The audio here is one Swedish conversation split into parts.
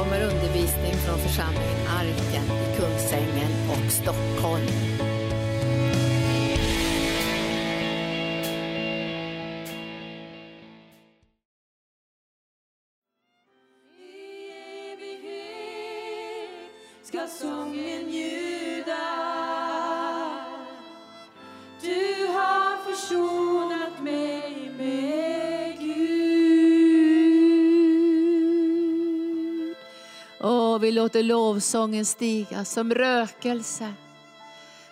kommer undervisning från församlingen Arken i Kungsängen och Stockholm. ska sången ljuda. Och vi låter lovsången stiga som rökelse.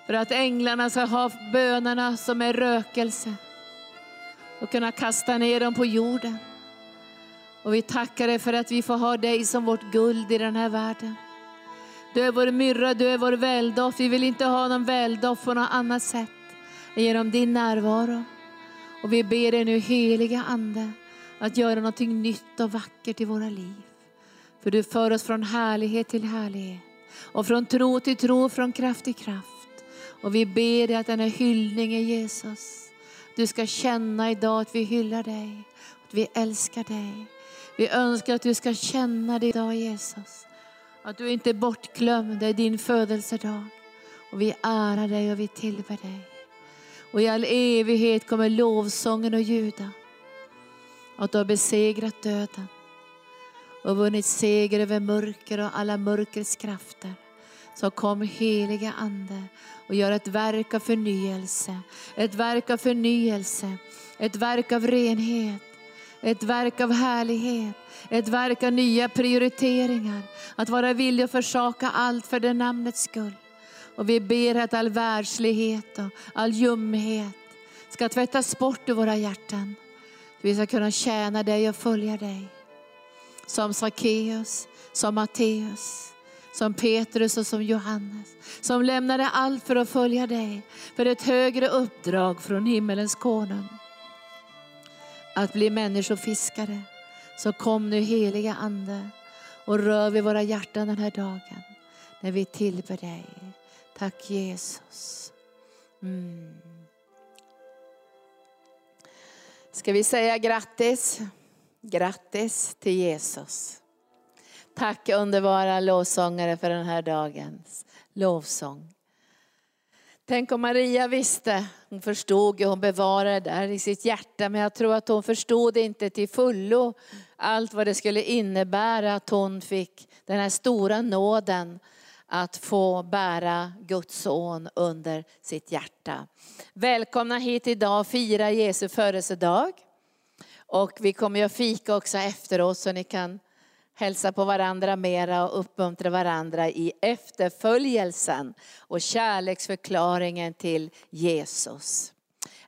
För att änglarna ska ha bönerna som är rökelse. Och kunna kasta ner dem på jorden. Och vi tackar dig för att vi får ha dig som vårt guld i den här världen. Du är vår myrra, du är vår väldoft. Vi vill inte ha någon väldoft på något annat sätt än genom din närvaro. Och vi ber dig nu heliga Ande att göra någonting nytt och vackert i våra liv. För du för oss från härlighet till härlighet och från tro till tro, från kraft till kraft. Och vi ber dig att denna hyllning är Jesus, du ska känna idag att vi hyllar dig, att vi älskar dig. Vi önskar att du ska känna det idag Jesus. Att du inte är bortglömd, det är din födelsedag. Och vi ärar dig och vi tillber dig. Och i all evighet kommer lovsången att ljuda. Att du har besegrat döden och vunnit seger över mörker och alla mörkrets krafter. Så kom heliga Ande och gör ett verk av förnyelse, ett verk av förnyelse, ett verk av renhet, ett verk av härlighet, ett verk av nya prioriteringar. Att vara villig att försaka allt för det namnets skull. Och vi ber att all världslighet och all ljumhet ska tvättas bort ur våra hjärtan. Vi ska kunna tjäna dig och följa dig. Som Sackeus, som Matteus, som Petrus och som Johannes. Som lämnade allt för att följa dig. För ett högre uppdrag från himmelens konung. Att bli människofiskare. Så kom nu heliga Ande och rör vid våra hjärtan den här dagen. När vi tillber dig. Tack Jesus. Mm. Ska vi säga grattis? Grattis till Jesus. Tack underbara lovsångare för den här dagens lovsång. Tänk om Maria visste, hon förstod, hon bevarade det där i sitt hjärta, men jag tror att hon förstod inte till fullo allt vad det skulle innebära att hon fick den här stora nåden att få bära Guds son under sitt hjärta. Välkomna hit idag och fira Jesu födelsedag. Och vi kommer att fika också efteråt så ni kan hälsa på varandra mera och uppmuntra varandra i efterföljelsen och kärleksförklaringen till Jesus.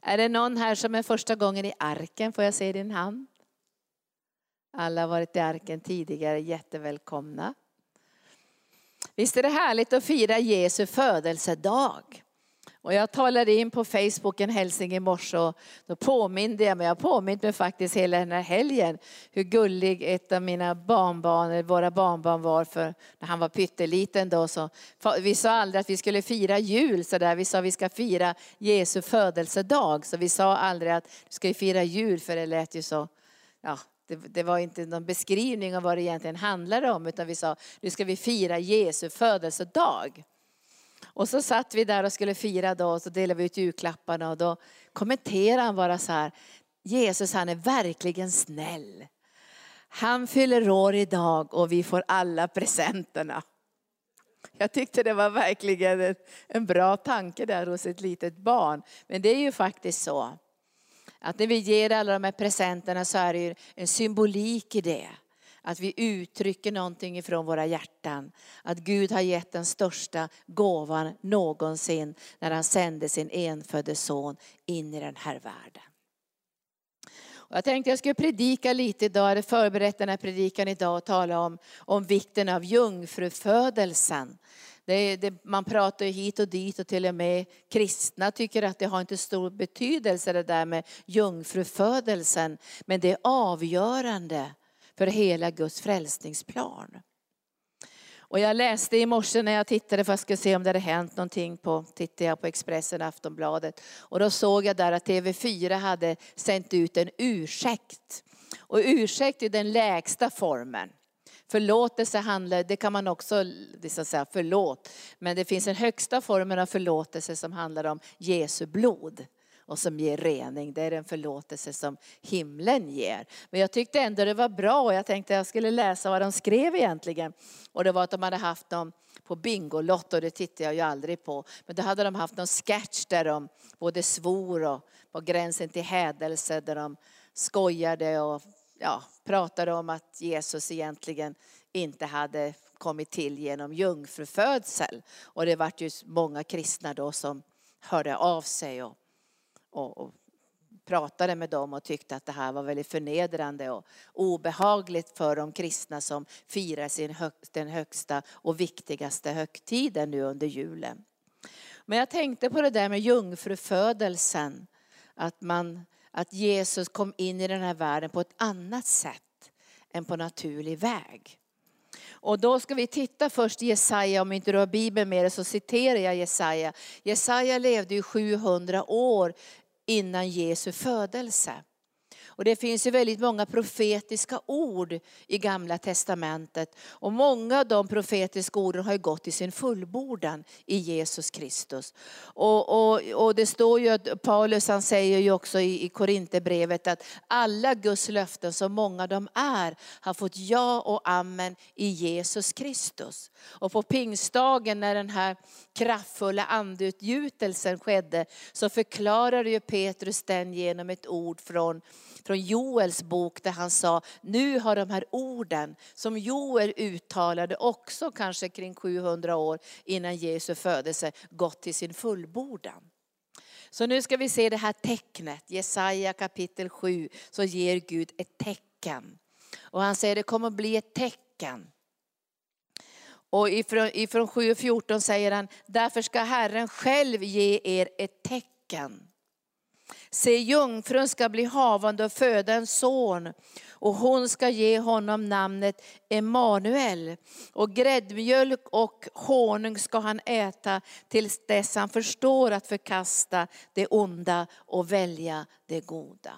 Är det någon här som är första gången i arken? Får jag se din hand? Alla har varit i arken tidigare, jättevälkomna. Visst är det härligt att fira Jesu födelsedag? Och jag talade in på Facebook en hälsning i morse och då påminde jag mig, jag påminde mig faktiskt hela den här helgen hur gullig ett av mina barnbarn, våra barnbarn var för när han var pytteliten då. Så, vi sa aldrig att vi skulle fira jul så där. vi sa att vi ska fira Jesu födelsedag. Så vi sa aldrig att vi ska fira jul för det lät ju så, ja det, det, var inte någon beskrivning av vad det egentligen handlade om utan vi sa nu ska vi fira Jesu födelsedag. Och så satt vi där och skulle fira då och så delade vi ut julklapparna och då kommenterade han bara så här, Jesus han är verkligen snäll. Han fyller år idag och vi får alla presenterna. Jag tyckte det var verkligen en bra tanke där hos ett litet barn. Men det är ju faktiskt så att när vi ger alla de här presenterna så är det ju en symbolik i det. Att vi uttrycker någonting ifrån våra hjärtan. Att Gud har gett den största gåvan någonsin när han sände sin enfödde son in i den här världen. Och jag tänkte jag skulle predika lite idag, eller förberett den här predikan idag och tala om, om vikten av jungfrufödelsen. Det, det, man pratar ju hit och dit och till och med kristna tycker att det har inte stor betydelse det där med jungfrufödelsen. Men det är avgörande för hela Guds frälsningsplan. Och jag läste i morse när jag tittade för att skulle se om det hade hänt någonting på, tittade jag på Expressen Aftonbladet. Och då såg jag där att TV4 hade sänt ut en ursäkt. Och ursäkt är den lägsta formen. Förlåtelse handlar, det kan man också liksom säga förlåt. Men det finns en högsta formen av förlåtelse som handlar om Jesu blod och som ger rening. Det är den förlåtelse som himlen ger. Men jag tyckte ändå det var bra och jag tänkte jag skulle läsa vad de skrev egentligen. Och det var att de hade haft dem på Bingolotto, det tittar jag ju aldrig på. Men då hade de haft någon sketch där de både svor och på gränsen till hädelse där de skojade och ja, pratade om att Jesus egentligen inte hade kommit till genom jungfrufödsel. Och det vart ju många kristna då som hörde av sig och, och, och pratade med dem och tyckte att det här var väldigt förnedrande och obehagligt för de kristna som firar sin hög, den högsta och viktigaste högtiden nu under julen. Men jag tänkte på det där med jungfrufödelsen, att, man, att Jesus kom in i den här världen på ett annat sätt än på naturlig väg. Och då ska vi titta först Jesaja, om inte du har Bibeln med dig så citerar jag Jesaja. Jesaja levde ju 700 år innan Jesu födelse. Och det finns ju väldigt många profetiska ord i Gamla Testamentet. Och många av de profetiska orden har ju gått i sin fullbordan i Jesus Kristus. Och, och, och det står ju att Paulus han säger ju också i, i Korinthierbrevet att alla Guds löften, så många de är, har fått ja och amen i Jesus Kristus. Och på pingstdagen när den här kraftfulla andeutgjutelsen skedde så förklarade ju Petrus den genom ett ord från från Joels bok där han sa, nu har de här orden som Joel uttalade också kanske kring 700 år innan Jesu födelse gått till sin fullbordan. Så nu ska vi se det här tecknet, Jesaja kapitel 7, så ger Gud ett tecken. Och han säger det kommer att bli ett tecken. Och ifrån, ifrån 7.14 säger han, därför ska Herren själv ge er ett tecken. Se, jungfrun ska bli havande och föda en son och hon ska ge honom namnet Emanuel. Och gräddmjölk och honung ska han äta tills dess han förstår att förkasta det onda och välja det goda.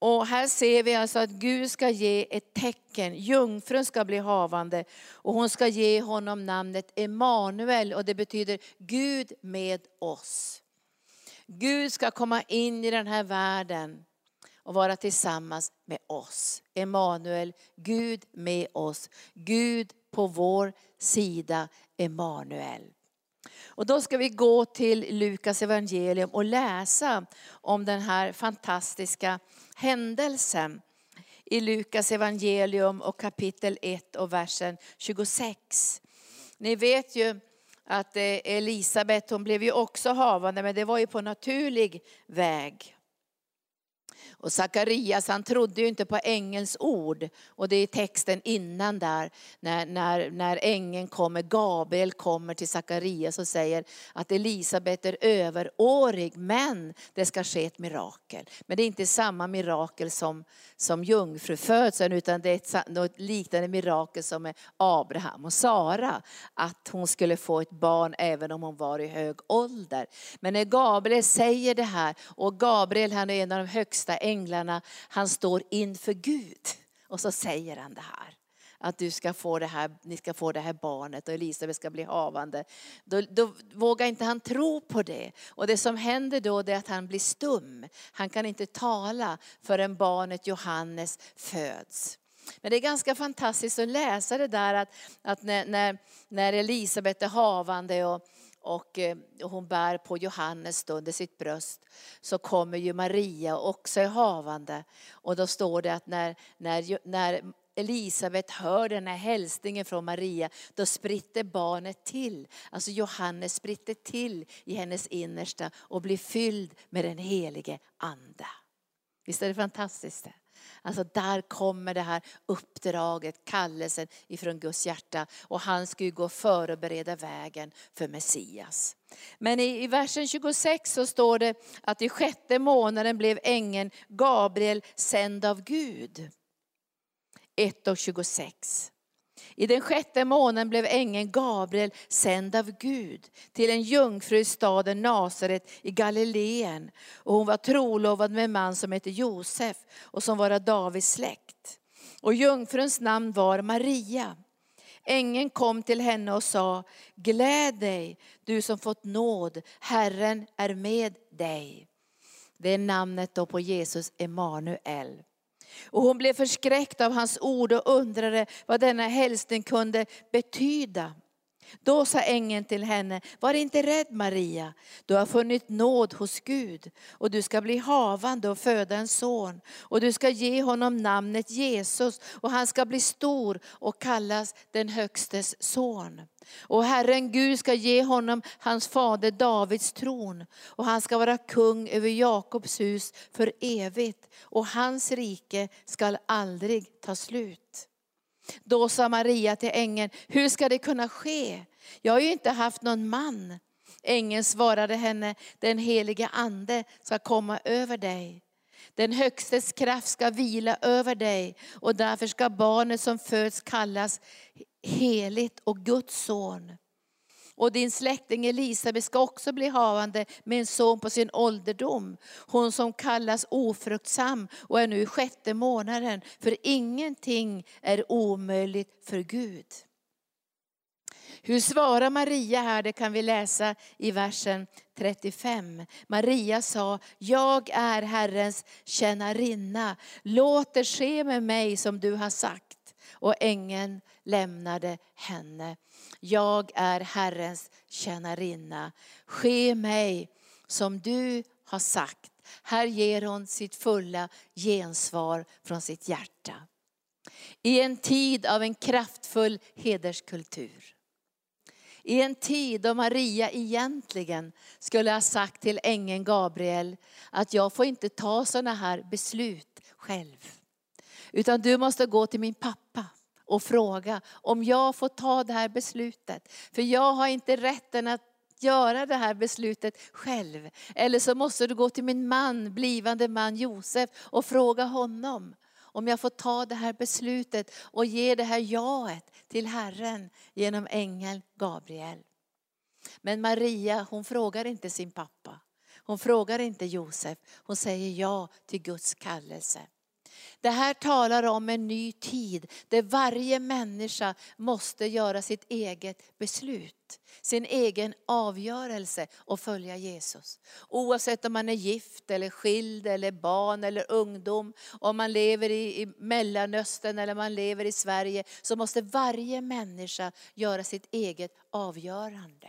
Och här ser vi alltså att Gud ska ge ett tecken. Jungfrun ska bli havande och hon ska ge honom namnet Emanuel och det betyder Gud med oss. Gud ska komma in i den här världen och vara tillsammans med oss. Emanuel, Gud med oss. Gud på vår sida, Emanuel. Och då ska vi gå till Lukas evangelium och läsa om den här fantastiska händelsen i Lukas evangelium och kapitel 1 och versen 26. Ni vet ju att eh, Elisabet hon blev ju också havande men det var ju på naturlig väg. Och Sakarias han trodde ju inte på ängelns ord. Och det är texten innan där, när, när, när ängeln kommer, Gabriel kommer till Sakarias och säger att Elisabet är överårig men det ska ske ett mirakel. Men det är inte samma mirakel som, som jungfrufödseln utan det är ett något liknande mirakel som med Abraham och Sara. Att hon skulle få ett barn även om hon var i hög ålder. Men när Gabriel säger det här och Gabriel han är en av de högsta änglarna, han står inför Gud. Och så säger han det här. Att du ska få det här, ni ska få det här barnet och Elisabet ska bli havande. Då, då vågar inte han tro på det. Och det som händer då är att han blir stum. Han kan inte tala förrän barnet Johannes föds. Men det är ganska fantastiskt att läsa det där att, att när, när, när Elisabet är havande och, och, eh, hon bär på Johannes då under sitt bröst så kommer ju Maria också i havande. Och då står det att när, när, när Elisabet hör den här hälsningen från Maria, då spritter barnet till. Alltså Johannes spritter till i hennes innersta och blir fylld med den helige ande. Visst är det fantastiskt? Det? Alltså där kommer det här uppdraget, kallelsen ifrån Guds hjärta. Och han ska ju gå före och bereda vägen för Messias. Men i, i versen 26 så står det att i sjätte månaden blev ängeln Gabriel sänd av Gud. 1 och 26. I den sjätte månaden blev ängeln Gabriel sänd av Gud till en jungfru i staden Nasaret i Galileen. Och hon var trolovad med en man som hette Josef och som var av Davids släkt. Och jungfruns namn var Maria. Ängeln kom till henne och sa, gläd dig du som fått nåd, Herren är med dig. Det är namnet då på Jesus, Emanuel. Och hon blev förskräckt av hans ord och undrade vad denna hälsning kunde betyda. Då sa ängeln till henne, var inte rädd Maria, du har funnit nåd hos Gud och du ska bli havande och föda en son och du ska ge honom namnet Jesus och han ska bli stor och kallas den högstes son. Och Herren Gud ska ge honom hans fader Davids tron och han ska vara kung över Jakobs hus för evigt och hans rike skall aldrig ta slut. Då sa Maria till ängeln, hur ska det kunna ske? Jag har ju inte haft någon man. Ängeln svarade henne, den helige ande ska komma över dig. Den högstes kraft ska vila över dig och därför ska barnet som föds kallas heligt och Guds son. Och din släkting Elisabet ska också bli havande med en son på sin ålderdom. Hon som kallas ofruktsam och är nu i sjätte månaden. För ingenting är omöjligt för Gud. Hur svarar Maria här? Det kan vi läsa i versen 35. Maria sa, jag är Herrens tjänarinna. Låt det ske med mig som du har sagt. Och ängeln lämnade henne. Jag är Herrens tjänarinna. Ske mig som du har sagt. Här ger hon sitt fulla gensvar från sitt hjärta. I en tid av en kraftfull hederskultur. I en tid då Maria egentligen skulle ha sagt till ängeln Gabriel att jag får inte ta sådana här beslut själv. Utan du måste gå till min pappa och fråga om jag får ta det här beslutet. För jag har inte rätten att göra det här beslutet själv. Eller så måste du gå till min man, blivande man Josef och fråga honom om jag får ta det här beslutet och ge det här jaet till Herren genom ängeln Gabriel. Men Maria hon frågar inte sin pappa. Hon frågar inte Josef. Hon säger ja till Guds kallelse. Det här talar om en ny tid där varje människa måste göra sitt eget beslut. Sin egen avgörelse och följa Jesus. Oavsett om man är gift eller skild eller barn eller ungdom. Om man lever i, i Mellanöstern eller man lever i Sverige. Så måste varje människa göra sitt eget avgörande.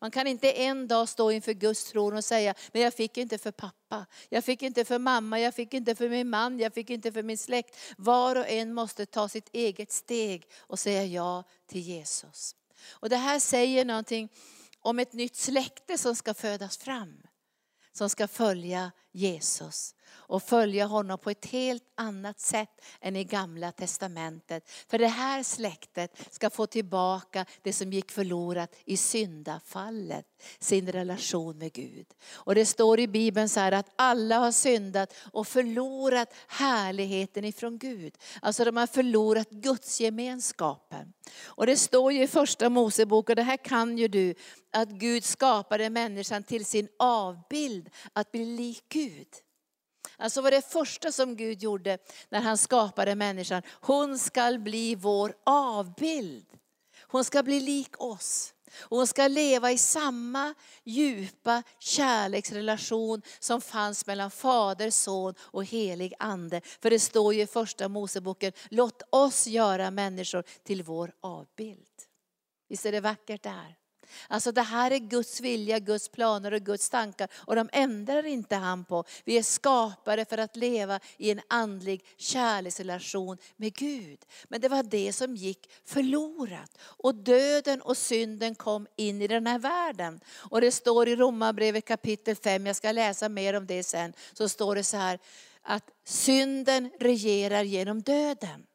Man kan inte en dag stå inför Guds tron och säga, men jag fick inte för pappa, jag fick inte för mamma, jag fick inte för min man, jag fick inte för min släkt. Var och en måste ta sitt eget steg och säga ja till Jesus. Och det här säger någonting om ett nytt släkte som ska födas fram. Som ska följa Jesus och följa honom på ett helt annat sätt än i gamla testamentet. För det här släktet ska få tillbaka det som gick förlorat i syndafallet, sin relation med Gud. Och det står i Bibeln så här att alla har syndat och förlorat härligheten ifrån Gud. Alltså de har förlorat Guds gemenskapen. Och det står ju i första Mosebok, och det här kan ju du, att Gud skapade människan till sin avbild, att bli lik Gud. Alltså var det första som Gud gjorde när han skapade människan. Hon ska bli vår avbild. Hon ska bli lik oss. Och hon ska leva i samma djupa kärleksrelation som fanns mellan fader, son och helig ande. För det står ju i första Moseboken, låt oss göra människor till vår avbild. Visst är det vackert där? Alltså det här är Guds vilja, Guds planer och Guds tankar och de ändrar inte han på. Vi är skapade för att leva i en andlig kärleksrelation med Gud. Men det var det som gick förlorat. Och döden och synden kom in i den här världen. Och det står i Romarbrevet kapitel 5, jag ska läsa mer om det sen, så står det så här att synden regerar genom döden.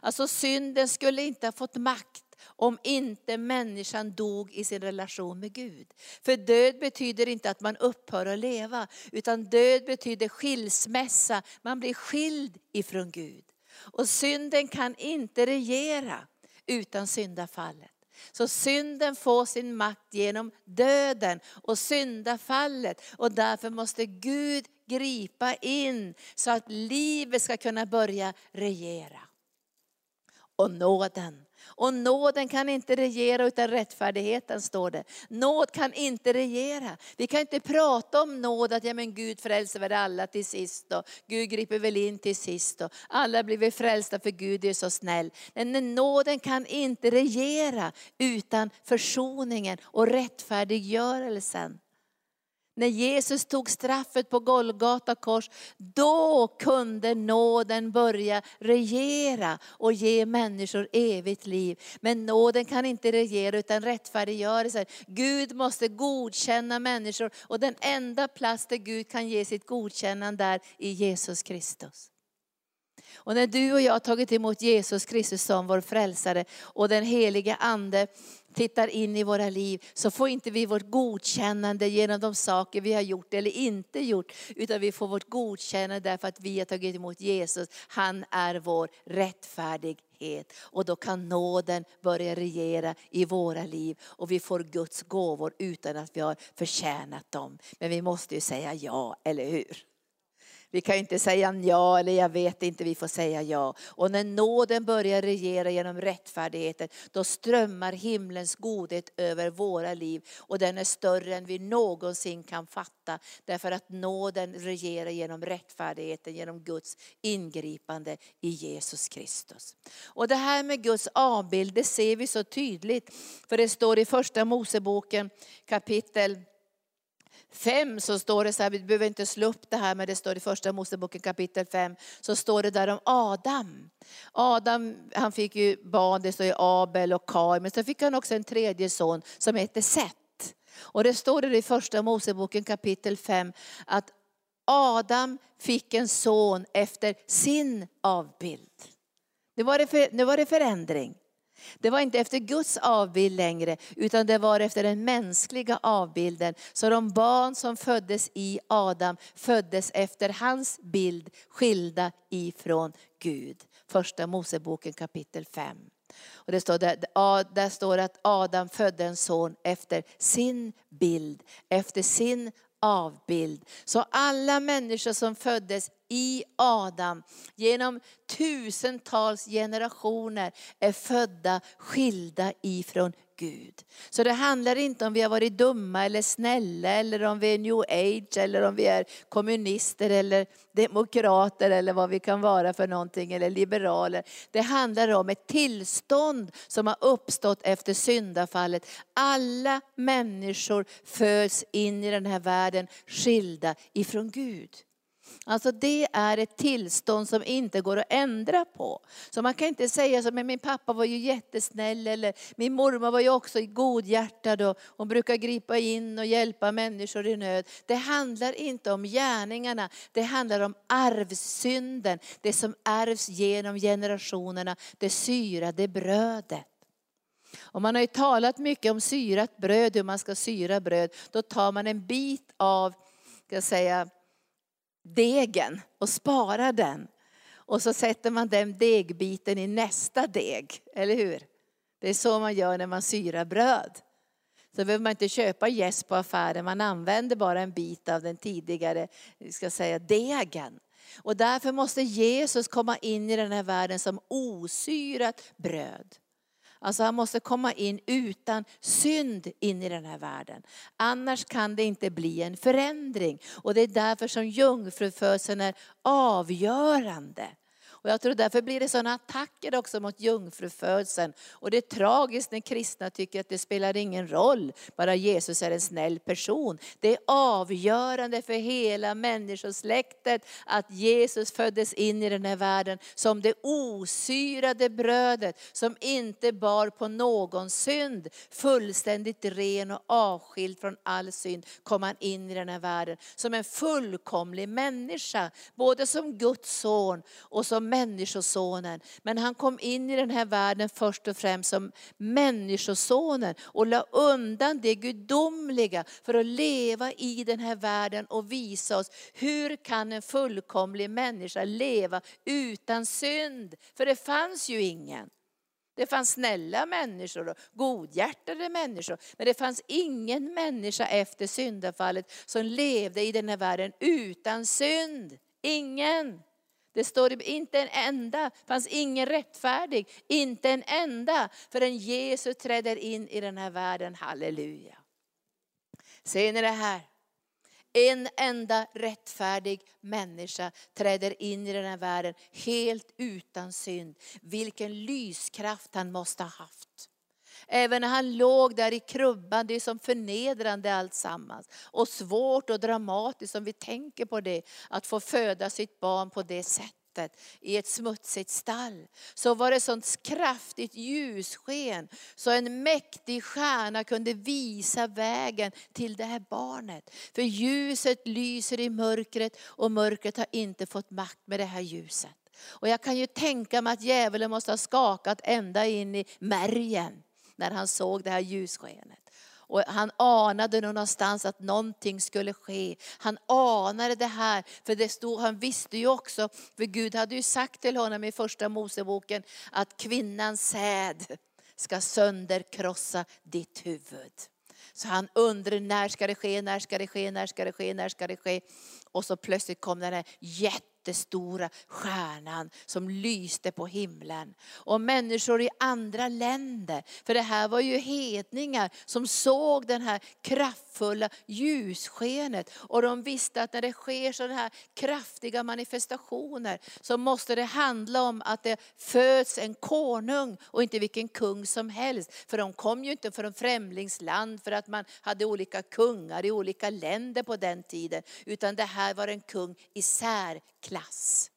Alltså synden skulle inte ha fått makt om inte människan dog i sin relation med Gud. För död betyder inte att man upphör att leva, utan död betyder skilsmässa, man blir skild ifrån Gud. Och synden kan inte regera utan syndafallet. Så synden får sin makt genom döden och syndafallet. Och därför måste Gud gripa in så att livet ska kunna börja regera. och nåden. Och nåden kan inte regera utan rättfärdigheten står det. Nåd kan inte regera. Vi kan inte prata om nåd, att ja, men Gud frälser väl alla till sist och Gud griper väl in till sist och alla blir väl frälsta för Gud är så snäll. Men nåden kan inte regera utan försoningen och rättfärdiggörelsen. När Jesus tog straffet på Golgata kors, då kunde nåden börja regera och ge människor evigt liv. Men nåden kan inte regera utan rättfärdiggörelse. Gud måste godkänna människor och den enda plats där Gud kan ge sitt godkännande är i Jesus Kristus. Och när du och jag har tagit emot Jesus Kristus som vår frälsare och den helige Ande tittar in i våra liv så får inte vi vårt godkännande genom de saker vi har gjort eller inte gjort. Utan vi får vårt godkännande därför att vi har tagit emot Jesus. Han är vår rättfärdighet. Och då kan nåden börja regera i våra liv. Och vi får Guds gåvor utan att vi har förtjänat dem. Men vi måste ju säga ja, eller hur? Vi kan ju inte säga ja eller jag vet inte, vi får säga ja. Och när nåden börjar regera genom rättfärdigheten, då strömmar himlens godhet över våra liv. Och den är större än vi någonsin kan fatta. Därför att nåden regerar genom rättfärdigheten, genom Guds ingripande i Jesus Kristus. Och det här med Guds avbild, det ser vi så tydligt. För det står i första Moseboken kapitel 5 så står det så här, vi behöver inte slå upp det här men det står i första Moseboken kapitel 5, så står det där om Adam. Adam han fick ju barn, det står ju Abel och Kain, men så fick han också en tredje son som heter Seth. Och det står det i första Moseboken kapitel 5 att Adam fick en son efter sin avbild. Nu var det, för, nu var det förändring. Det var inte efter Guds avbild längre, utan det var efter den mänskliga avbilden. Så de barn som föddes i Adam föddes efter hans bild, skilda ifrån Gud. Första Moseboken kapitel 5. Och det står där, där står att Adam födde en son efter sin bild, efter sin avbild. Så alla människor som föddes i Adam genom tusentals generationer är födda skilda ifrån Gud. Så det handlar inte om vi har varit dumma eller snälla eller om vi är new age eller om vi är kommunister eller demokrater eller vad vi kan vara för någonting eller liberaler. Det handlar om ett tillstånd som har uppstått efter syndafallet. Alla människor föds in i den här världen skilda ifrån Gud. Alltså det är ett tillstånd som inte går att ändra på. Så man kan inte säga så, men min pappa var ju jättesnäll eller min mormor var ju också godhjärtad och hon brukar gripa in och hjälpa människor i nöd. Det handlar inte om gärningarna, det handlar om arvsynden. Det som ärvs genom generationerna, det syrade brödet. Och man har ju talat mycket om syrat bröd, hur man ska syra bröd. Då tar man en bit av, ska jag säga, degen och sparar den. Och så sätter man den degbiten i nästa deg, eller hur? Det är så man gör när man syrar bröd. Så behöver man inte köpa jäst på affären, man använder bara en bit av den tidigare ska säga, degen. Och därför måste Jesus komma in i den här världen som osyrat bröd. Alltså han måste komma in utan synd in i den här världen. Annars kan det inte bli en förändring. Och det är därför som jungfrufödseln är avgörande. Och jag tror därför blir det sådana attacker också mot jungfrufödseln. Och det är tragiskt när kristna tycker att det spelar ingen roll, bara Jesus är en snäll person. Det är avgörande för hela människosläktet att Jesus föddes in i den här världen som det osyrade brödet som inte bar på någon synd. Fullständigt ren och avskild från all synd kom han in i den här världen som en fullkomlig människa. Både som Guds son och som människosonen. Men han kom in i den här världen först och främst som människosonen och la undan det gudomliga för att leva i den här världen och visa oss hur kan en fullkomlig människa leva utan synd? För det fanns ju ingen. Det fanns snälla människor och godhjärtade människor. Men det fanns ingen människa efter syndafallet som levde i den här världen utan synd. Ingen. Det står inte en enda, fanns ingen rättfärdig, inte en enda förrän Jesus träder in i den här världen. Halleluja. Ser ni det här? En enda rättfärdig människa träder in i den här världen helt utan synd. Vilken lyskraft han måste ha haft. Även när han låg där i krubban, det är som förnedrande alltsammans. Och svårt och dramatiskt om vi tänker på det, att få föda sitt barn på det sättet i ett smutsigt stall. Så var det sånt kraftigt ljussken så en mäktig stjärna kunde visa vägen till det här barnet. För ljuset lyser i mörkret och mörkret har inte fått makt med det här ljuset. Och jag kan ju tänka mig att djävulen måste ha skakat ända in i märgen när han såg det här ljusskenet. Och han anade någonstans att någonting skulle ske. Han anade det här, för det stod, han visste ju också, för Gud hade ju sagt till honom i första Moseboken att kvinnans säd ska sönderkrossa ditt huvud. Så han undrade när ska det ske, när ska det ske, när ska det ske, när ska det ske. Och så plötsligt kom den här jätte jättestora stjärnan som lyste på himlen. Och människor i andra länder, för det här var ju hedningar som såg den här kraftfulla ljusskenet. Och de visste att när det sker sådana här kraftiga manifestationer så måste det handla om att det föds en konung och inte vilken kung som helst. För de kom ju inte från främlingsland för att man hade olika kungar i olika länder på den tiden. Utan det här var en kung i särklass klass.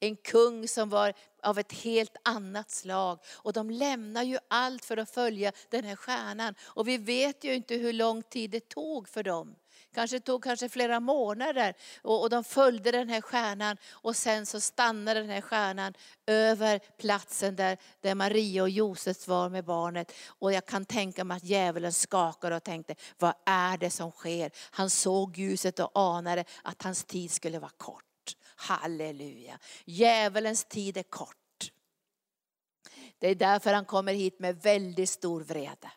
En kung som var av ett helt annat slag. Och de lämnar ju allt för att följa den här stjärnan. Och vi vet ju inte hur lång tid det tog för dem. Kanske tog kanske flera månader och, och de följde den här stjärnan och sen så stannade den här stjärnan över platsen där, där Maria och Josef var med barnet. Och jag kan tänka mig att djävulen skakade och tänkte, vad är det som sker? Han såg ljuset och anade att hans tid skulle vara kort. Halleluja. Djävulens tid är kort. Det är därför han kommer hit med väldigt stor vrede.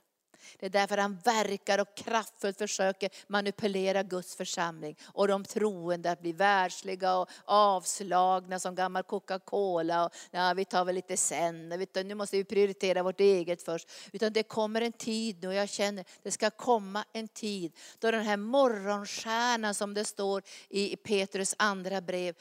Det är därför han verkar och kraftfullt försöker manipulera Guds församling. Och de troende att bli världsliga och avslagna som gammal Coca-Cola. ja, vi tar väl lite sen, nu måste vi prioritera vårt eget först. Utan det kommer en tid nu, och jag känner det ska komma en tid då den här morgonstjärnan som det står i Petrus andra brev.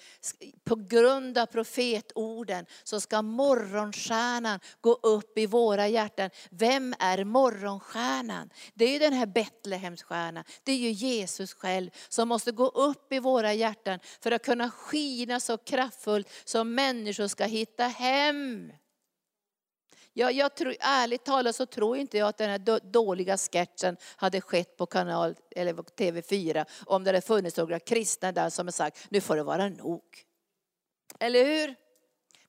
På grund av profetorden så ska morgonstjärnan gå upp i våra hjärtan. Vem är morgonstjärnan? Stjärnan. Det är ju den här Betlehemsstjärnan. Det är ju Jesus själv som måste gå upp i våra hjärtan för att kunna skina så kraftfullt som människor ska hitta hem. Jag, jag tror, ärligt talat så tror inte jag att den här dåliga sketchen hade skett på kanal eller TV4 om det hade funnits några kristna där som har sagt, nu får det vara nog. Eller hur?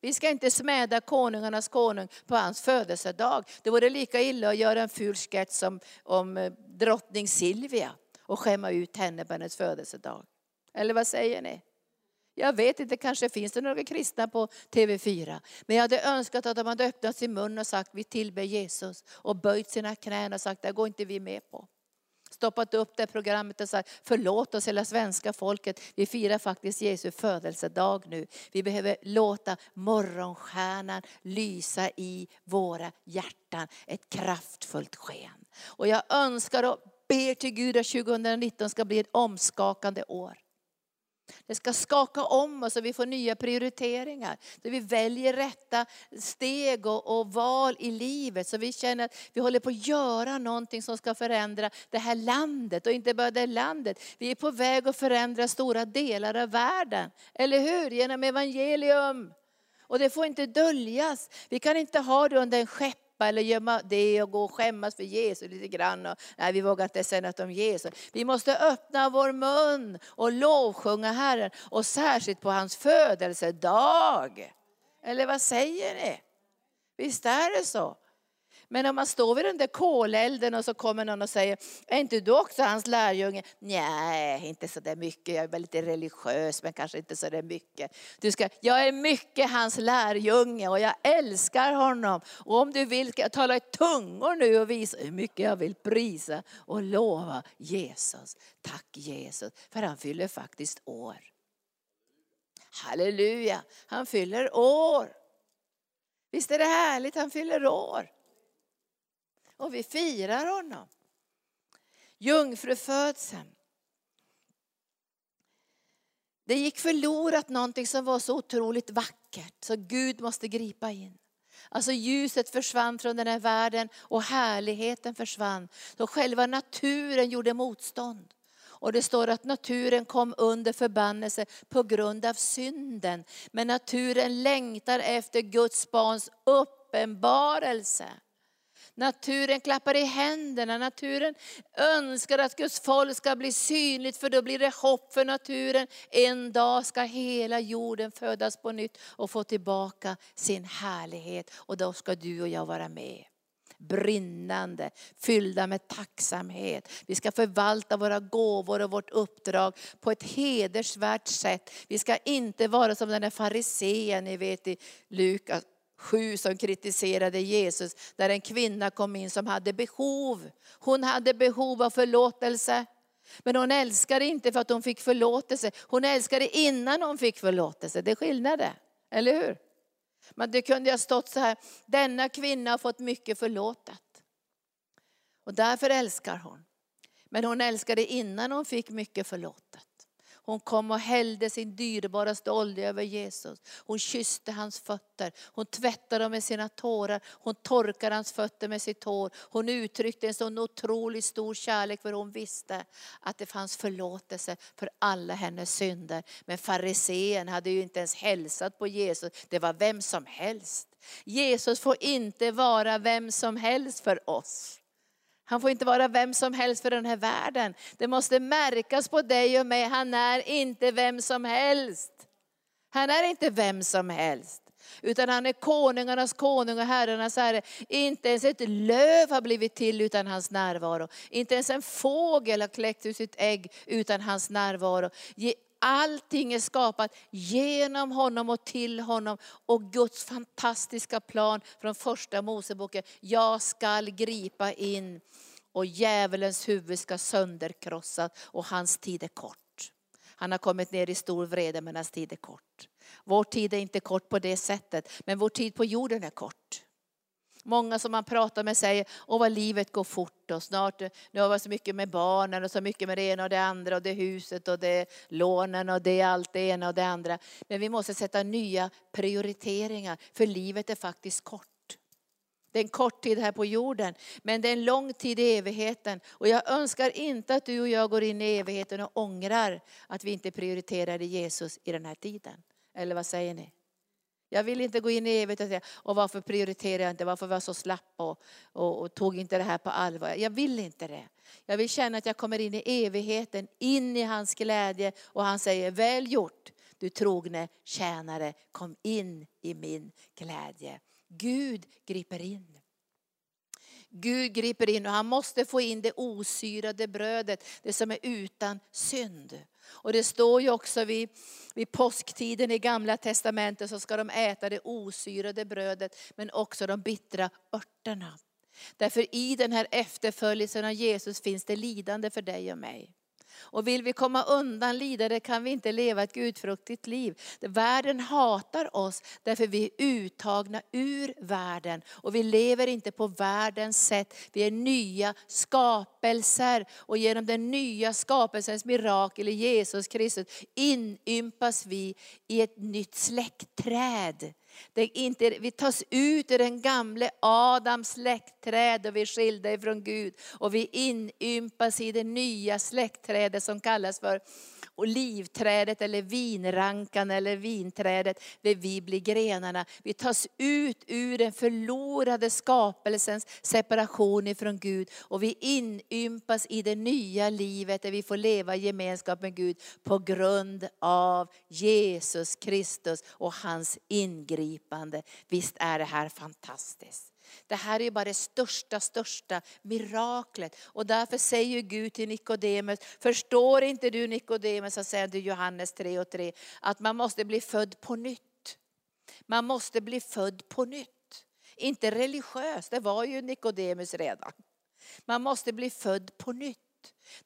Vi ska inte smäda konungarnas konung på hans födelsedag. Det vore lika illa att göra en ful sketch som om eh, drottning Silvia och skämma ut henne på hennes födelsedag. Eller vad säger ni? Jag vet inte, kanske finns det några kristna på TV4. Men jag hade önskat att de hade öppnat sin mun och sagt vi tillber Jesus och böjt sina knän och sagt det går inte vi med på stoppat upp det programmet och sagt förlåt oss hela svenska folket. Vi firar faktiskt Jesu födelsedag nu. Vi behöver låta morgonstjärnan lysa i våra hjärtan. Ett kraftfullt sken. Och jag önskar och ber till Gud att 2019 ska bli ett omskakande år. Det ska skaka om oss så vi får nya prioriteringar. Så vi väljer rätta steg och, och, val i livet. Så vi känner att vi håller på att göra någonting som ska förändra det här landet. Och inte bara det landet. Vi är på väg att förändra stora delar av världen. Eller hur? Genom evangelium. Och det får inte döljas. Vi kan inte ha det under en skepp släppa eller gömma det och gå och skämmas för Jesus lite grann. Och, nej, vi vågar inte säga något om Jesus. Vi måste öppna vår mun och lovsjunga Herren och särskilt på hans födelsedag. Eller vad säger ni? Visst är det så? Men om man står vid den där kolelden och så kommer någon och säger, är inte du också hans lärjunge? Nej, inte så där mycket. Jag är väl lite religiös men kanske inte så där mycket. Du ska, jag är mycket hans lärjunge och jag älskar honom. Och om du vill ska jag tala i tungor nu och visa hur mycket jag vill prisa och lova Jesus. Tack Jesus, för han fyller faktiskt år. Halleluja, han fyller år. Visst är det härligt, han fyller år. Och vi firar honom. Jungfrufödseln. Det gick förlorat någonting som var så otroligt vackert så Gud måste gripa in. Alltså ljuset försvann från den här världen och härligheten försvann. Så själva naturen gjorde motstånd. Och det står att naturen kom under förbannelse på grund av synden. Men naturen längtar efter Guds barns uppenbarelse. Naturen klappar i händerna, naturen önskar att Guds folk ska bli synligt för då blir det hopp för naturen. En dag ska hela jorden födas på nytt och få tillbaka sin härlighet och då ska du och jag vara med brinnande, fyllda med tacksamhet. Vi ska förvalta våra gåvor och vårt uppdrag på ett hedersvärt sätt. Vi ska inte vara som den där farisén, ni vet i Lukas 7 som kritiserade Jesus, där en kvinna kom in som hade behov. Hon hade behov av förlåtelse. Men hon älskade inte för att hon fick förlåtelse. Hon älskade innan hon fick förlåtelse. Det är skillnaden, eller hur? Men det kunde ha stått så här, denna kvinna har fått mycket förlåtet. Och därför älskar hon. Men hon älskade innan hon fick mycket förlåtet. Hon kom och hällde sin dyrbaraste olja över Jesus. Hon kysste hans fötter. Hon tvättade dem med sina tårar. Hon torkade hans fötter med sitt hår. Hon uttryckte en sån otroligt stor kärlek för hon visste att det fanns förlåtelse för alla hennes synder. Men farisén hade ju inte ens hälsat på Jesus. Det var vem som helst. Jesus får inte vara vem som helst för oss. Han får inte vara vem som helst för den här världen. Det måste märkas på dig och mig, han är inte vem som helst. Han är inte vem som helst. Utan han är konungarnas konung och herrarnas herre. Inte ens ett löv har blivit till utan hans närvaro. Inte ens en fågel har kläckt ur sitt ägg utan hans närvaro. Allting är skapat genom honom och till honom. Och Guds fantastiska plan från första Moseboken. Jag skall gripa in och djävulens huvud ska sönderkrossas och hans tid är kort. Han har kommit ner i stor vrede men hans tid är kort. Vår tid är inte kort på det sättet men vår tid på jorden är kort. Många som man pratar med säger, åh vad livet går fort och snart, nu har vi så mycket med barnen och så mycket med det ena och det andra och det huset och det lånen och det allt det ena och det andra. Men vi måste sätta nya prioriteringar för livet är faktiskt kort. Det är en kort tid här på jorden, men det är en lång tid i evigheten. Och jag önskar inte att du och jag går in i evigheten och ångrar att vi inte prioriterade Jesus i den här tiden. Eller vad säger ni? Jag vill inte gå in i evigt och säga, och varför prioriterar jag inte, varför var jag så slapp och, och, och, tog inte det här på allvar. Jag vill inte det. Jag vill känna att jag kommer in i evigheten, in i hans glädje och han säger, väl gjort du trogne tjänare, kom in i min glädje. Gud griper in. Gud griper in och han måste få in det osyrade brödet, det som är utan synd. Och det står ju också vid, vid påsktiden i gamla testamentet så ska de äta det osyrade brödet men också de bittra örterna. Därför i den här efterföljelsen av Jesus finns det lidande för dig och mig. Och vill vi komma undan lidande kan vi inte leva ett gudfruktigt liv. Världen hatar oss därför vi är uttagna ur världen. Och vi lever inte på världens sätt. Vi är nya skapelser. Och genom den nya skapelsens mirakel i Jesus Kristus inympas vi i ett nytt släktträd. Det inte, vi tas ut ur den gamle Adams släktträd och vi är skilda ifrån Gud. Och vi inympas i det nya släktträdet som kallas för olivträdet eller vinrankan eller vinträdet där vi blir grenarna. Vi tas ut ur den förlorade skapelsens separation ifrån Gud och vi inympas i det nya livet där vi får leva i gemenskap med Gud på grund av Jesus Kristus och hans ingripande. Visst är det här fantastiskt. Det här är bara det största, största miraklet. Och därför säger Gud till Nikodemus, förstår inte du Nikodemus, så säger du Johannes 3 och 3, att man måste bli född på nytt. Man måste bli född på nytt. Inte religiöst, det var ju Nikodemus redan. Man måste bli född på nytt.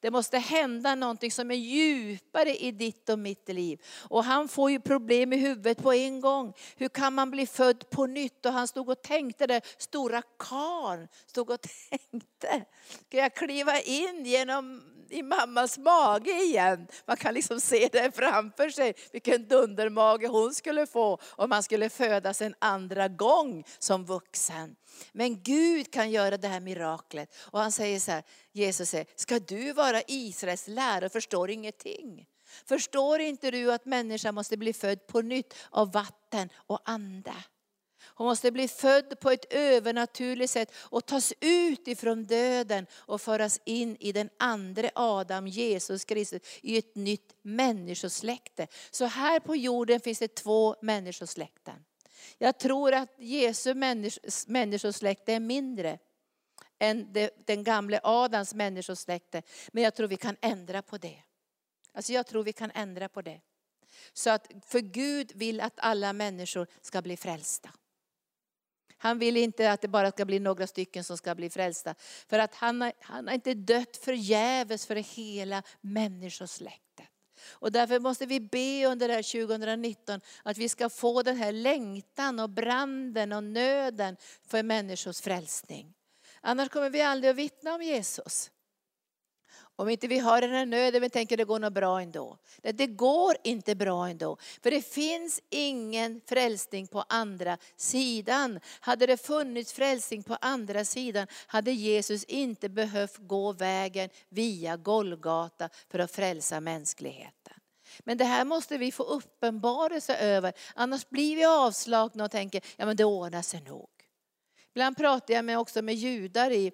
Det måste hända någonting som är djupare i ditt och mitt liv. Och han får ju problem i huvudet på en gång. Hur kan man bli född på nytt? Och han stod och tänkte det, stora karn stod och tänkte. Ska jag kliva in genom i mammas mage igen? Man kan liksom se det framför sig, vilken dundermage hon skulle få om man skulle födas en andra gång som vuxen. Men Gud kan göra det här miraklet. Och han säger så här, Jesus säger, ska du vara Israels lärare och förstår ingenting? Förstår inte du att människan måste bli född på nytt av vatten och ande? Hon måste bli född på ett övernaturligt sätt och tas ut ifrån döden och föras in i den andra Adam, Jesus Kristus, i ett nytt människosläkte. Så här på jorden finns det två människosläkten. Jag tror att Jesu människosläkte är mindre än den gamle Adams människosläkte. Men jag tror vi kan ändra på det. Alltså jag tror vi kan ändra på det. Så att, för Gud vill att alla människor ska bli frälsta. Han vill inte att det bara ska bli några stycken som ska bli frälsta. För att han har, han har inte dött förgäves för hela människosläktet. Och därför måste vi be under det här 2019 att vi ska få den här längtan och branden och nöden för människors frälsning. Annars kommer vi aldrig att vittna om Jesus. Om inte vi har den här nöden, vi tänker det går nog bra ändå. Nej, det går inte bra ändå. För det finns ingen frälsning på andra sidan. Hade det funnits frälsning på andra sidan hade Jesus inte behövt gå vägen via Golgata för att frälsa mänskligheten. Men det här måste vi få uppenbarelse över, annars blir vi avslagna och tänker, ja men det ordnar sig nog. Ibland pratar jag med, också med judar i,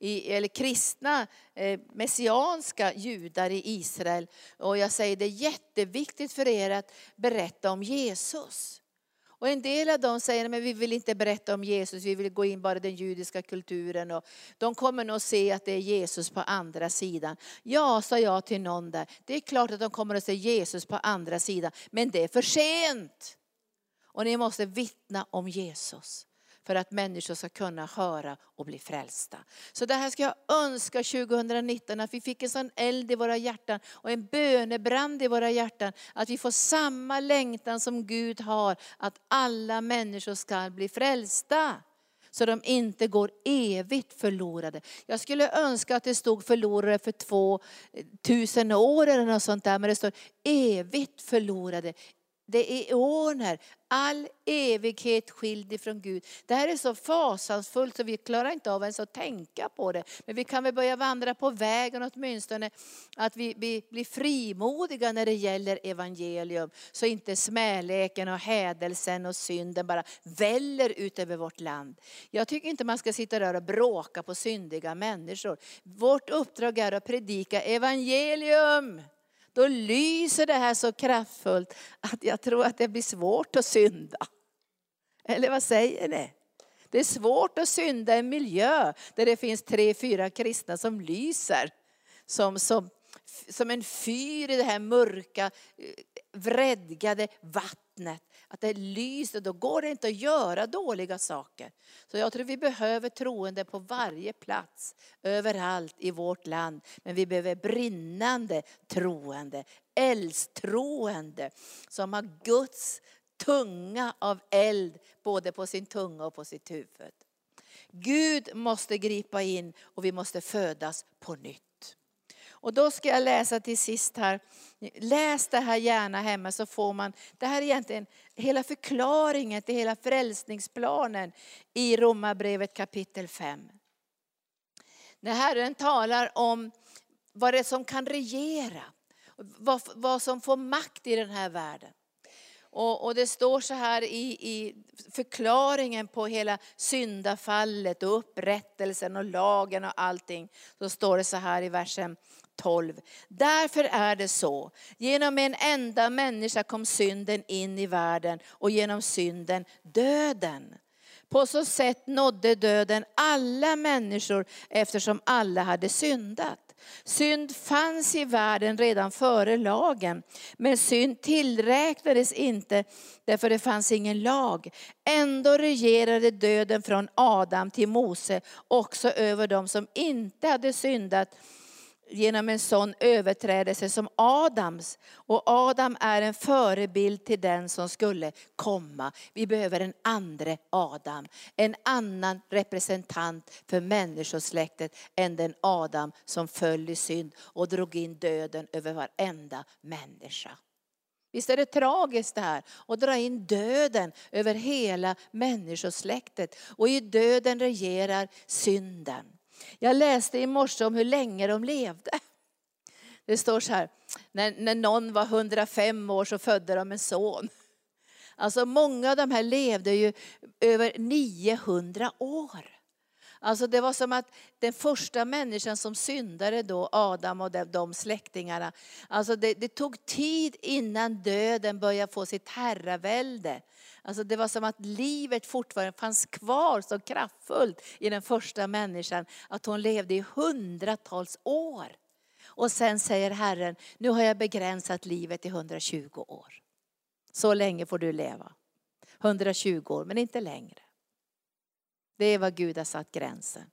i, eller kristna eh, messianska judar i Israel. Och jag säger det är jätteviktigt för er att berätta om Jesus. Och en del av dem säger men vi vill inte berätta om Jesus, vi vill gå in bara i den judiska kulturen. Och de kommer nog se att det är Jesus på andra sidan. Ja, sa jag till någon där, det är klart att de kommer att se Jesus på andra sidan, men det är för sent. Och ni måste vittna om Jesus för att människor ska kunna höra och bli frälsta. Så det här ska jag önska 2019, att vi fick en sån eld i våra hjärtan och en bönebrand i våra hjärtan. Att vi får samma längtan som Gud har, att alla människor ska bli frälsta så de inte går evigt förlorade. Jag skulle önska att det stod förlorade för två tusen år eller något sånt där, men det står evigt förlorade. Det är eoner, all evighet skild ifrån Gud. Det här är så fasansfullt så vi klarar inte av ens att tänka på det. Men vi kan väl börja vandra på vägen åtminstone att vi, vi blir frimodiga när det gäller evangelium. Så inte smäleken och hädelsen och synden bara väller ut över vårt land. Jag tycker inte man ska sitta där och bråka på syndiga människor. Vårt uppdrag är att predika evangelium då lyser det här så kraftfullt att jag tror att det blir svårt att synda. Eller vad säger ni? Det är svårt att synda i en miljö där det finns tre, fyra kristna som lyser. Som, som, som en fyr i det här mörka, eh, vredgade vattnet. Att det lyser, då går det inte att göra dåliga saker. Så jag tror vi behöver troende på varje plats, överallt i vårt land. Men vi behöver brinnande troende, eldstroende som har Guds tunga av eld både på sin tunga och på sitt huvud. Gud måste gripa in och vi måste födas på nytt. Och då ska jag läsa till sist här. Läs det här gärna hemma så får man, det här är egentligen hela förklaringen till hela frälsningsplanen i Romarbrevet kapitel 5. När Herren talar om vad det är som kan regera, vad, vad som får makt i den här världen. Och, och, det står så här i, i förklaringen på hela syndafallet och upprättelsen och lagen och allting. Så står det så här i versen 12. Därför är det så, genom en enda människa kom synden in i världen och genom synden döden. På så sätt nådde döden alla människor eftersom alla hade syndat. Synd fanns i världen redan före lagen, men synd tillräknades inte därför det fanns ingen lag. Ändå regerade döden från Adam till Mose också över dem som inte hade syndat genom en sån överträdelse som Adams. Och Adam är en förebild till den som skulle komma. Vi behöver en andre Adam, en annan representant för människosläktet än den Adam som föll i synd och drog in döden över varenda människa. Visst är det tragiskt det här att dra in döden över hela människosläktet och i döden regerar synden. Jag läste i morse om hur länge de levde. Det står så här, när, när någon var 105 år så födde de en son. Alltså många av de här levde ju över 900 år. Alltså det var som att den första människan som syndade då, Adam och de, de släktingarna, alltså det, det, tog tid innan döden började få sitt herravälde. Alltså det var som att livet fortfarande fanns kvar så kraftfullt i den första människan, att hon levde i hundratals år. Och sen säger Herren, nu har jag begränsat livet till 120 år. Så länge får du leva. 120 år, men inte längre. Det är vad Gud har satt gränsen.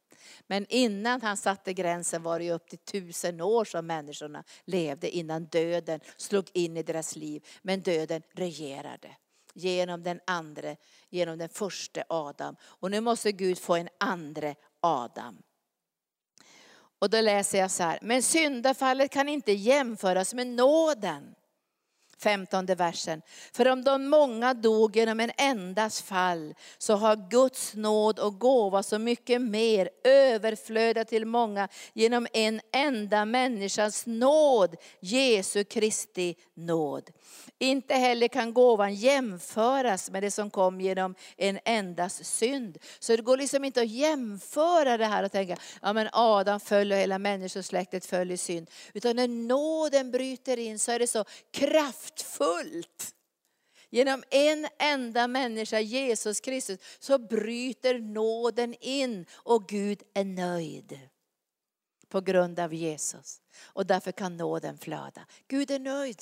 Men innan han satte gränsen var det upp till tusen år som människorna levde innan döden slog in i deras liv. Men döden regerade genom den andra, genom den första Adam. Och nu måste Gud få en andra Adam. Och då läser jag så här, men syndafallet kan inte jämföras med nåden femtonde versen. För om de många dog genom en endas fall så har Guds nåd och gåva så mycket mer överflödat till många genom en enda människas nåd, Jesu Kristi nåd. Inte heller kan gåvan jämföras med det som kom genom en endas synd. Så det går liksom inte att jämföra det här och tänka, ja men Adam föll och hela människosläktet föll i synd. Utan när nåden bryter in så är det så kraftfullt. Genom en enda människa, Jesus Kristus, så bryter nåden in och Gud är nöjd. På grund av Jesus. Och därför kan nåden flöda. Gud är nöjd.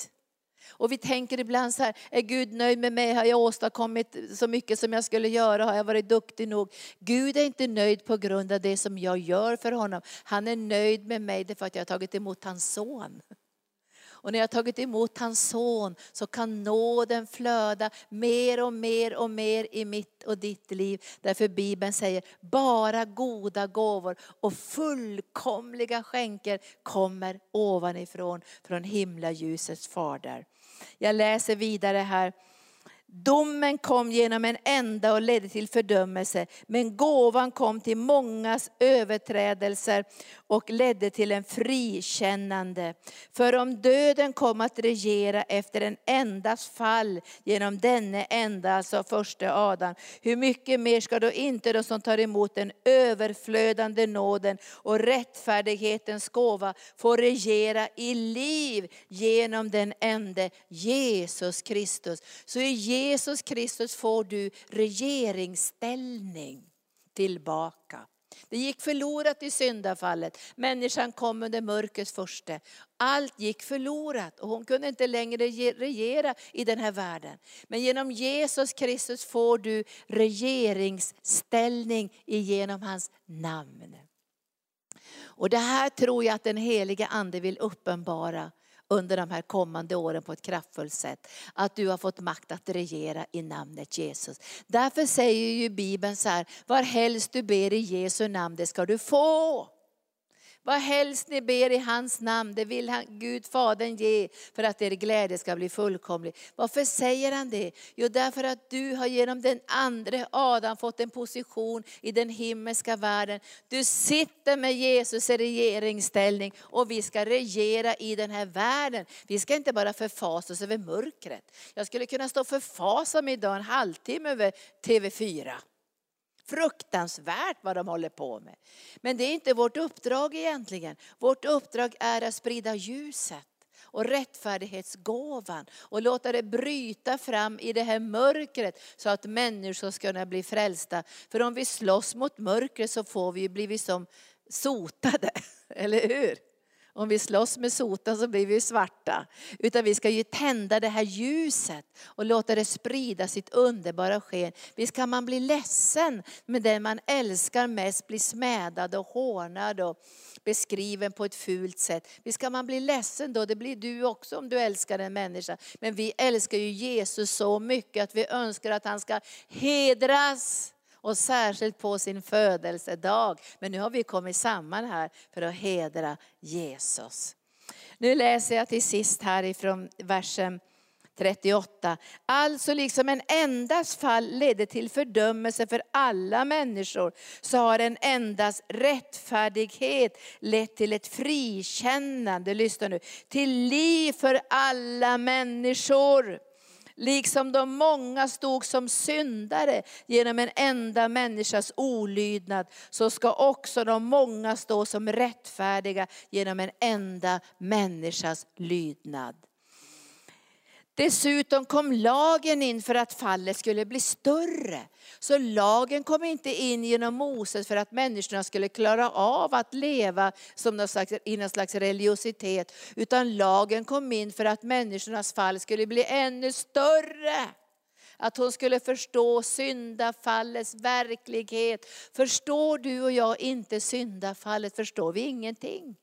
Och vi tänker ibland så här, är Gud nöjd med mig? Har jag åstadkommit så mycket som jag skulle göra? Har jag varit duktig nog? Gud är inte nöjd på grund av det som jag gör för honom. Han är nöjd med mig därför att jag har tagit emot hans son. Och när jag tagit emot hans son så kan nåden flöda mer och mer och mer i mitt och ditt liv. Därför Bibeln säger bara goda gåvor och fullkomliga skänker kommer ovanifrån från himlaljusets fader. Jag läser vidare här. Domen kom genom en enda och ledde till fördömelse, men gåvan kom till mångas överträdelser och ledde till en frikännande. För om döden kom att regera efter en endas fall genom denne enda, alltså första Adam, hur mycket mer ska då inte de som tar emot den överflödande nåden och rättfärdighetens gåva få regera i liv genom den ende Jesus Kristus. Så i Jesus Kristus får du regeringsställning tillbaka. Det gick förlorat i syndafallet. Människan kom under mörkrets första. Allt gick förlorat och hon kunde inte längre regera i den här världen. Men genom Jesus Kristus får du regeringsställning genom hans namn. Och det här tror jag att den heliga ande vill uppenbara under de här kommande åren på ett kraftfullt sätt. Att du har fått makt att regera i namnet Jesus. Därför säger ju Bibeln så här, var helst du ber i Jesu namn, det ska du få. Vad helst ni ber i hans namn, det vill han, Gud Fadern ge för att er glädje ska bli fullkomlig. Varför säger han det? Jo, därför att du har genom den andra Adam fått en position i den himmelska världen. Du sitter med Jesus i regeringsställning och vi ska regera i den här världen. Vi ska inte bara förfasa oss över mörkret. Jag skulle kunna stå och förfasa mig idag en halvtimme över TV4. Fruktansvärt vad de håller på med. Men det är inte vårt uppdrag egentligen. Vårt uppdrag är att sprida ljuset och rättfärdighetsgåvan och låta det bryta fram i det här mörkret så att människor ska kunna bli frälsta. För om vi slåss mot mörkret så får vi bli som sotade, eller hur? Om vi slåss med soten så blir vi svarta. Utan vi ska ju tända det här ljuset och låta det sprida sitt underbara sken. Visst kan man bli ledsen med den man älskar mest blir smädad och hånad och beskriven på ett fult sätt. Visst kan man bli ledsen då, det blir du också om du älskar en människa. Men vi älskar ju Jesus så mycket att vi önskar att han ska hedras och särskilt på sin födelsedag. Men nu har vi kommit samman här för att hedra Jesus. Nu läser jag till sist här ifrån versen 38. Alltså liksom en endas fall ledde till fördömelse för alla människor, så har en endas rättfärdighet lett till ett frikännande, lyssna nu, till liv för alla människor. Liksom de många stod som syndare genom en enda människas olydnad, så ska också de många stå som rättfärdiga genom en enda människas lydnad. Dessutom kom lagen in för att fallet skulle bli större. Så lagen kom inte in genom Moses för att människorna skulle klara av att leva som någon slags, i någon slags religiositet. Utan lagen kom in för att människornas fall skulle bli ännu större. Att hon skulle förstå syndafallets verklighet. Förstår du och jag inte syndafallet förstår vi ingenting.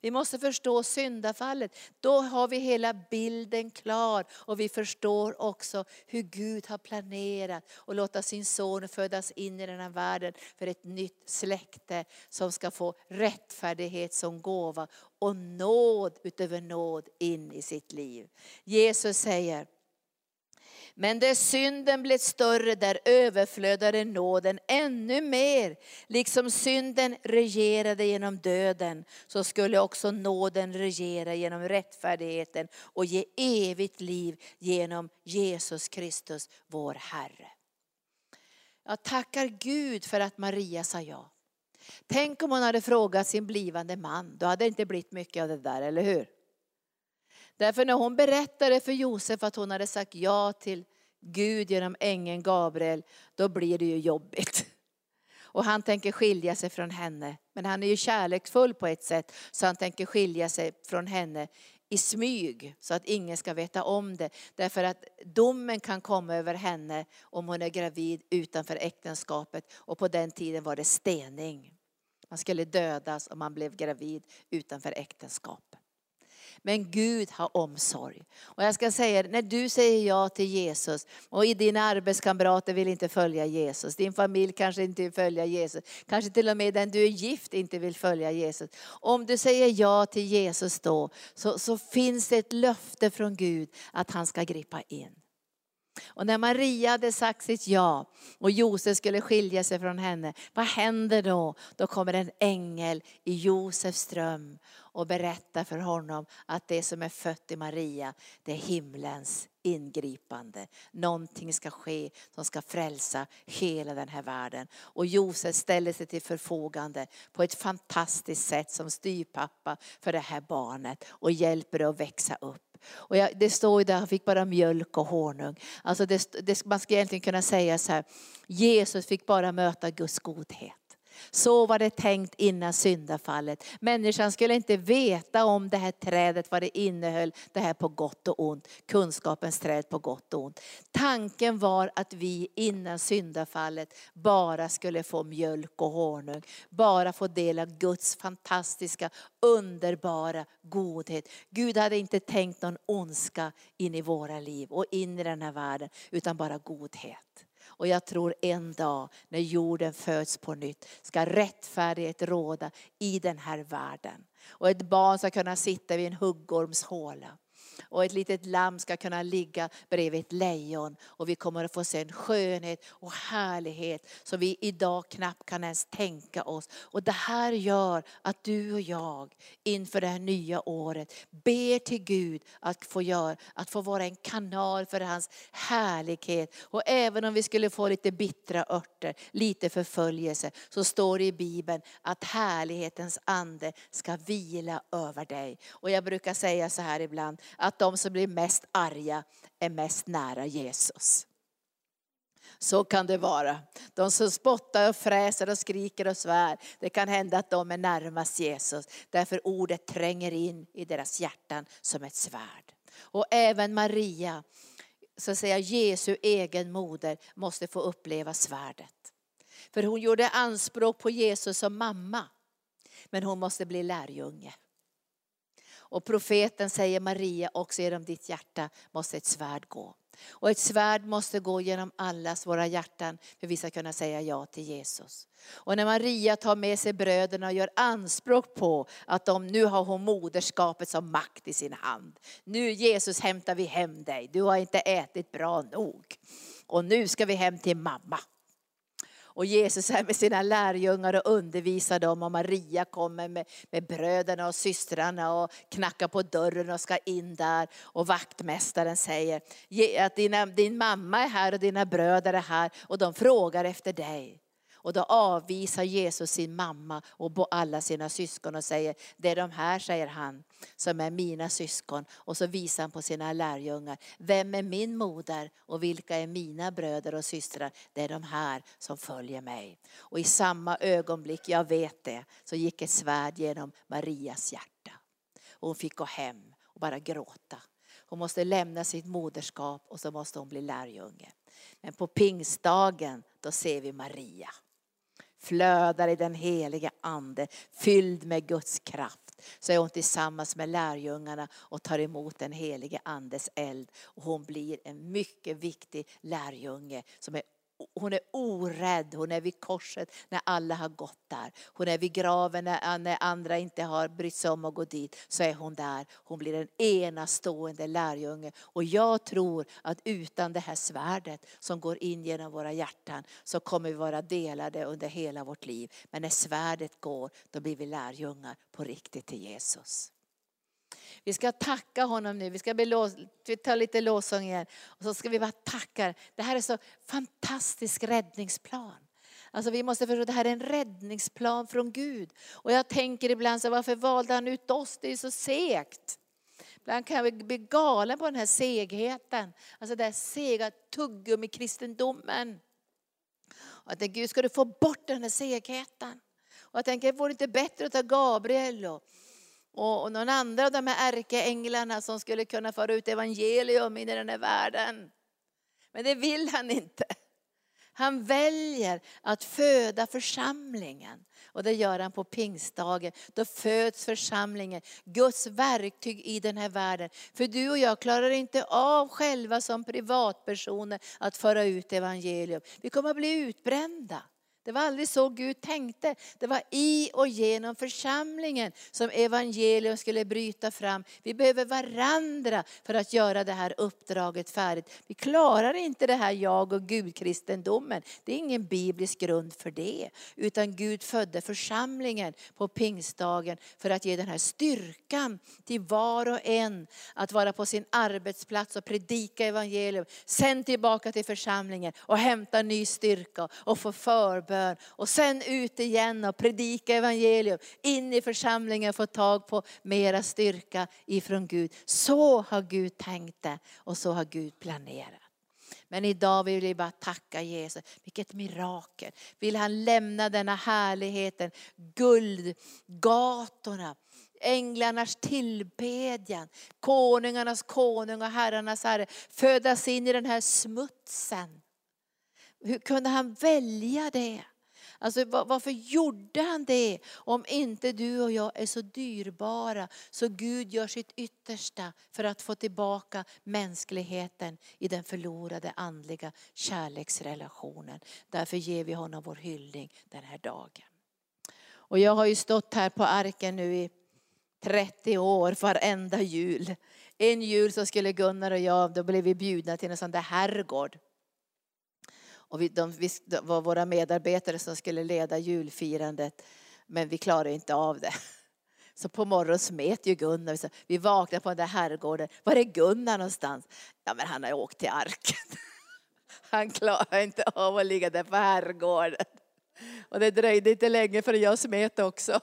Vi måste förstå syndafallet. Då har vi hela bilden klar och vi förstår också hur Gud har planerat och låta sin son födas in i den här världen för ett nytt släkte som ska få rättfärdighet som gåva och nåd utöver nåd in i sitt liv. Jesus säger, men där synden blev större, där överflödade nåden ännu mer. Liksom synden regerade genom döden, så skulle också nåden regera genom rättfärdigheten och ge evigt liv genom Jesus Kristus, vår Herre. Jag tackar Gud för att Maria sa ja. Tänk om hon hade frågat sin blivande man, då hade det inte blivit mycket av det där, eller hur? Därför när hon berättade för Josef att hon hade sagt ja till Gud genom ängeln Gabriel, då blir det ju jobbigt. Och han tänker skilja sig från henne. Men han är ju kärleksfull på ett sätt, så han tänker skilja sig från henne i smyg så att ingen ska veta om det. Därför att domen kan komma över henne om hon är gravid utanför äktenskapet och på den tiden var det stening. Man skulle dödas om man blev gravid utanför äktenskapet. Men Gud har omsorg. Och jag ska säga när du säger ja till Jesus och dina arbetskamrater vill inte följa Jesus, din familj kanske inte vill följa Jesus, kanske till och med den du är gift inte vill följa Jesus. Om du säger ja till Jesus då så, så finns det ett löfte från Gud att han ska gripa in. Och när Maria hade sagt sitt ja och Josef skulle skilja sig från henne, vad händer då? Då kommer en ängel i Josefs dröm och berättar för honom att det som är fött i Maria, det är himlens ingripande. Någonting ska ske som ska frälsa hela den här världen. Och Josef ställer sig till förfogande på ett fantastiskt sätt som styrpappa för det här barnet och hjälper det att växa upp. Och jag, det står ju där, han fick bara mjölk och honung. Alltså det, det, man ska egentligen kunna säga så här, Jesus fick bara möta Guds godhet. Så var det tänkt innan syndafallet. Människan skulle inte veta om det här trädet, vad det innehöll, det här på gott och ont. Kunskapens träd på gott och ont. Tanken var att vi innan syndafallet bara skulle få mjölk och honung. Bara få del av Guds fantastiska, underbara godhet. Gud hade inte tänkt någon ondska in i våra liv och in i den här världen, utan bara godhet. Och jag tror en dag när jorden föds på nytt ska rättfärdighet råda i den här världen. Och ett barn ska kunna sitta vid en huggormshåla och ett litet lamm ska kunna ligga bredvid ett lejon. Och vi kommer att få se en skönhet och härlighet som vi idag knappt kan ens tänka oss. Och det här gör att du och jag inför det här nya året ber till Gud att få, göra, att få vara en kanal för hans härlighet. Och även om vi skulle få lite bittra örter, lite förföljelse, så står det i Bibeln att härlighetens ande ska vila över dig. Och jag brukar säga så här ibland, att de som blir mest arga är mest nära Jesus. Så kan det vara. De som spottar och fräser och skriker och svär, det kan hända att de är närmast Jesus. Därför ordet tränger in i deras hjärtan som ett svärd. Och även Maria, så att säga Jesu egen moder, måste få uppleva svärdet. För hon gjorde anspråk på Jesus som mamma. Men hon måste bli lärjunge. Och profeten säger Maria, också genom ditt hjärta måste ett svärd gå. Och ett svärd måste gå genom allas våra hjärtan för vi ska kunna säga ja till Jesus. Och när Maria tar med sig bröderna och gör anspråk på att de, nu har hon moderskapet som makt i sin hand. Nu Jesus hämtar vi hem dig, du har inte ätit bra nog. Och nu ska vi hem till mamma. Och Jesus är med sina lärjungar och undervisar dem och Maria kommer med, med bröderna och systrarna och knackar på dörren och ska in där. Och vaktmästaren säger att dina, din mamma är här och dina bröder är här och de frågar efter dig. Och då avvisar Jesus sin mamma och alla sina syskon och säger, det är de här, säger han, som är mina syskon. Och så visar han på sina lärjungar, vem är min moder och vilka är mina bröder och systrar? Det är de här som följer mig. Och i samma ögonblick, jag vet det, så gick ett svärd genom Marias hjärta. Och hon fick gå hem och bara gråta. Hon måste lämna sitt moderskap och så måste hon bli lärjunge. Men på pingstdagen, då ser vi Maria flödar i den heliga ande, fylld med Guds kraft. Så är hon tillsammans med lärjungarna och tar emot den helige andes eld. Och hon blir en mycket viktig lärjunge som är hon är orädd, hon är vid korset när alla har gått där. Hon är vid graven när, andra inte har brytt sig om att gå dit. Så är hon där. Hon blir en enastående lärjunge. Och jag tror att utan det här svärdet som går in genom våra hjärtan så kommer vi vara delade under hela vårt liv. Men när svärdet går, då blir vi lärjungar på riktigt till Jesus. Vi ska tacka honom nu. Vi ska vi lite lovsång igen. Och så ska vi bara tacka. Det här är så fantastisk räddningsplan. Alltså vi måste förstå att det här är en räddningsplan från Gud. Och jag tänker ibland så varför valde han ut oss? Det är ju så segt. Ibland kan jag bli galen på den här segheten. Alltså den här sega tuggummi-kristendomen. Och jag tänker, Gud ska du få bort den här segheten. Och jag tänker, vore det inte bättre att ta Gabriel och och någon andra av de här ärkeänglarna som skulle kunna föra ut evangelium in i den här världen. Men det vill han inte. Han väljer att föda församlingen. Och det gör han på pingstdagen. Då föds församlingen, Guds verktyg i den här världen. För du och jag klarar inte av själva som privatpersoner att föra ut evangelium. Vi kommer att bli utbrända. Det var aldrig så Gud tänkte. Det var i och genom församlingen som evangelium skulle bryta fram. Vi behöver varandra för att göra det här uppdraget färdigt. Vi klarar inte det här jag och Gud-kristendomen. Det är ingen biblisk grund för det. Utan Gud födde församlingen på pingstdagen för att ge den här styrkan till var och en att vara på sin arbetsplats och predika evangelium. Sen tillbaka till församlingen och hämta ny styrka och få förbön bön och sen ut igen och predika evangelium. In i församlingen och få tag på mera styrka ifrån Gud. Så har Gud tänkt det och så har Gud planerat. Men idag vill vi bara tacka Jesus. Vilket mirakel. Vill han lämna denna härligheten, guldgatorna, änglarnas tillbedjan, konungarnas konung och herrarnas herre. Födas in i den här smutsen. Hur kunde han välja det? Alltså varför gjorde han det om inte du och jag är så dyrbara så Gud gör sitt yttersta för att få tillbaka mänskligheten i den förlorade andliga kärleksrelationen. Därför ger vi honom vår hyllning den här dagen. Och jag har ju stått här på arken nu i 30 år varenda jul. En jul så skulle Gunnar och jag, då blev vi bjudna till en sån där herrgård. Och vi, de, vi, det var våra medarbetare som skulle leda julfirandet. Men vi klarade inte av det. Så på morgonen smet ju Gunnar. Vi vaknade på den där herrgården. Var är Gunnar någonstans? Ja men han har åkt till arken. Han klarar inte av att ligga där på herrgården. Och det dröjde inte länge förrän jag smet också.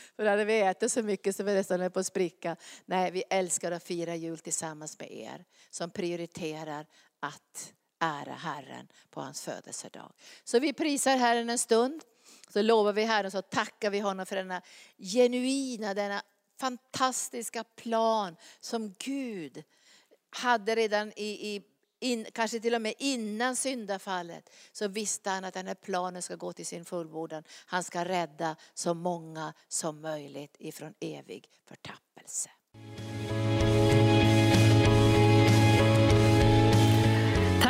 För hade vi ätit så mycket så vi nästan höll på att spricka. Nej, vi älskar att fira jul tillsammans med er som prioriterar att ära Herren på hans födelsedag. Så vi prisar Herren en stund. Så lovar vi Herren, så tackar vi honom för denna genuina, denna fantastiska plan som Gud hade redan i, i in, kanske till och med innan syndafallet, så visste han att den här planen ska gå till sin fullbordan. Han ska rädda så många som möjligt ifrån evig förtappelse.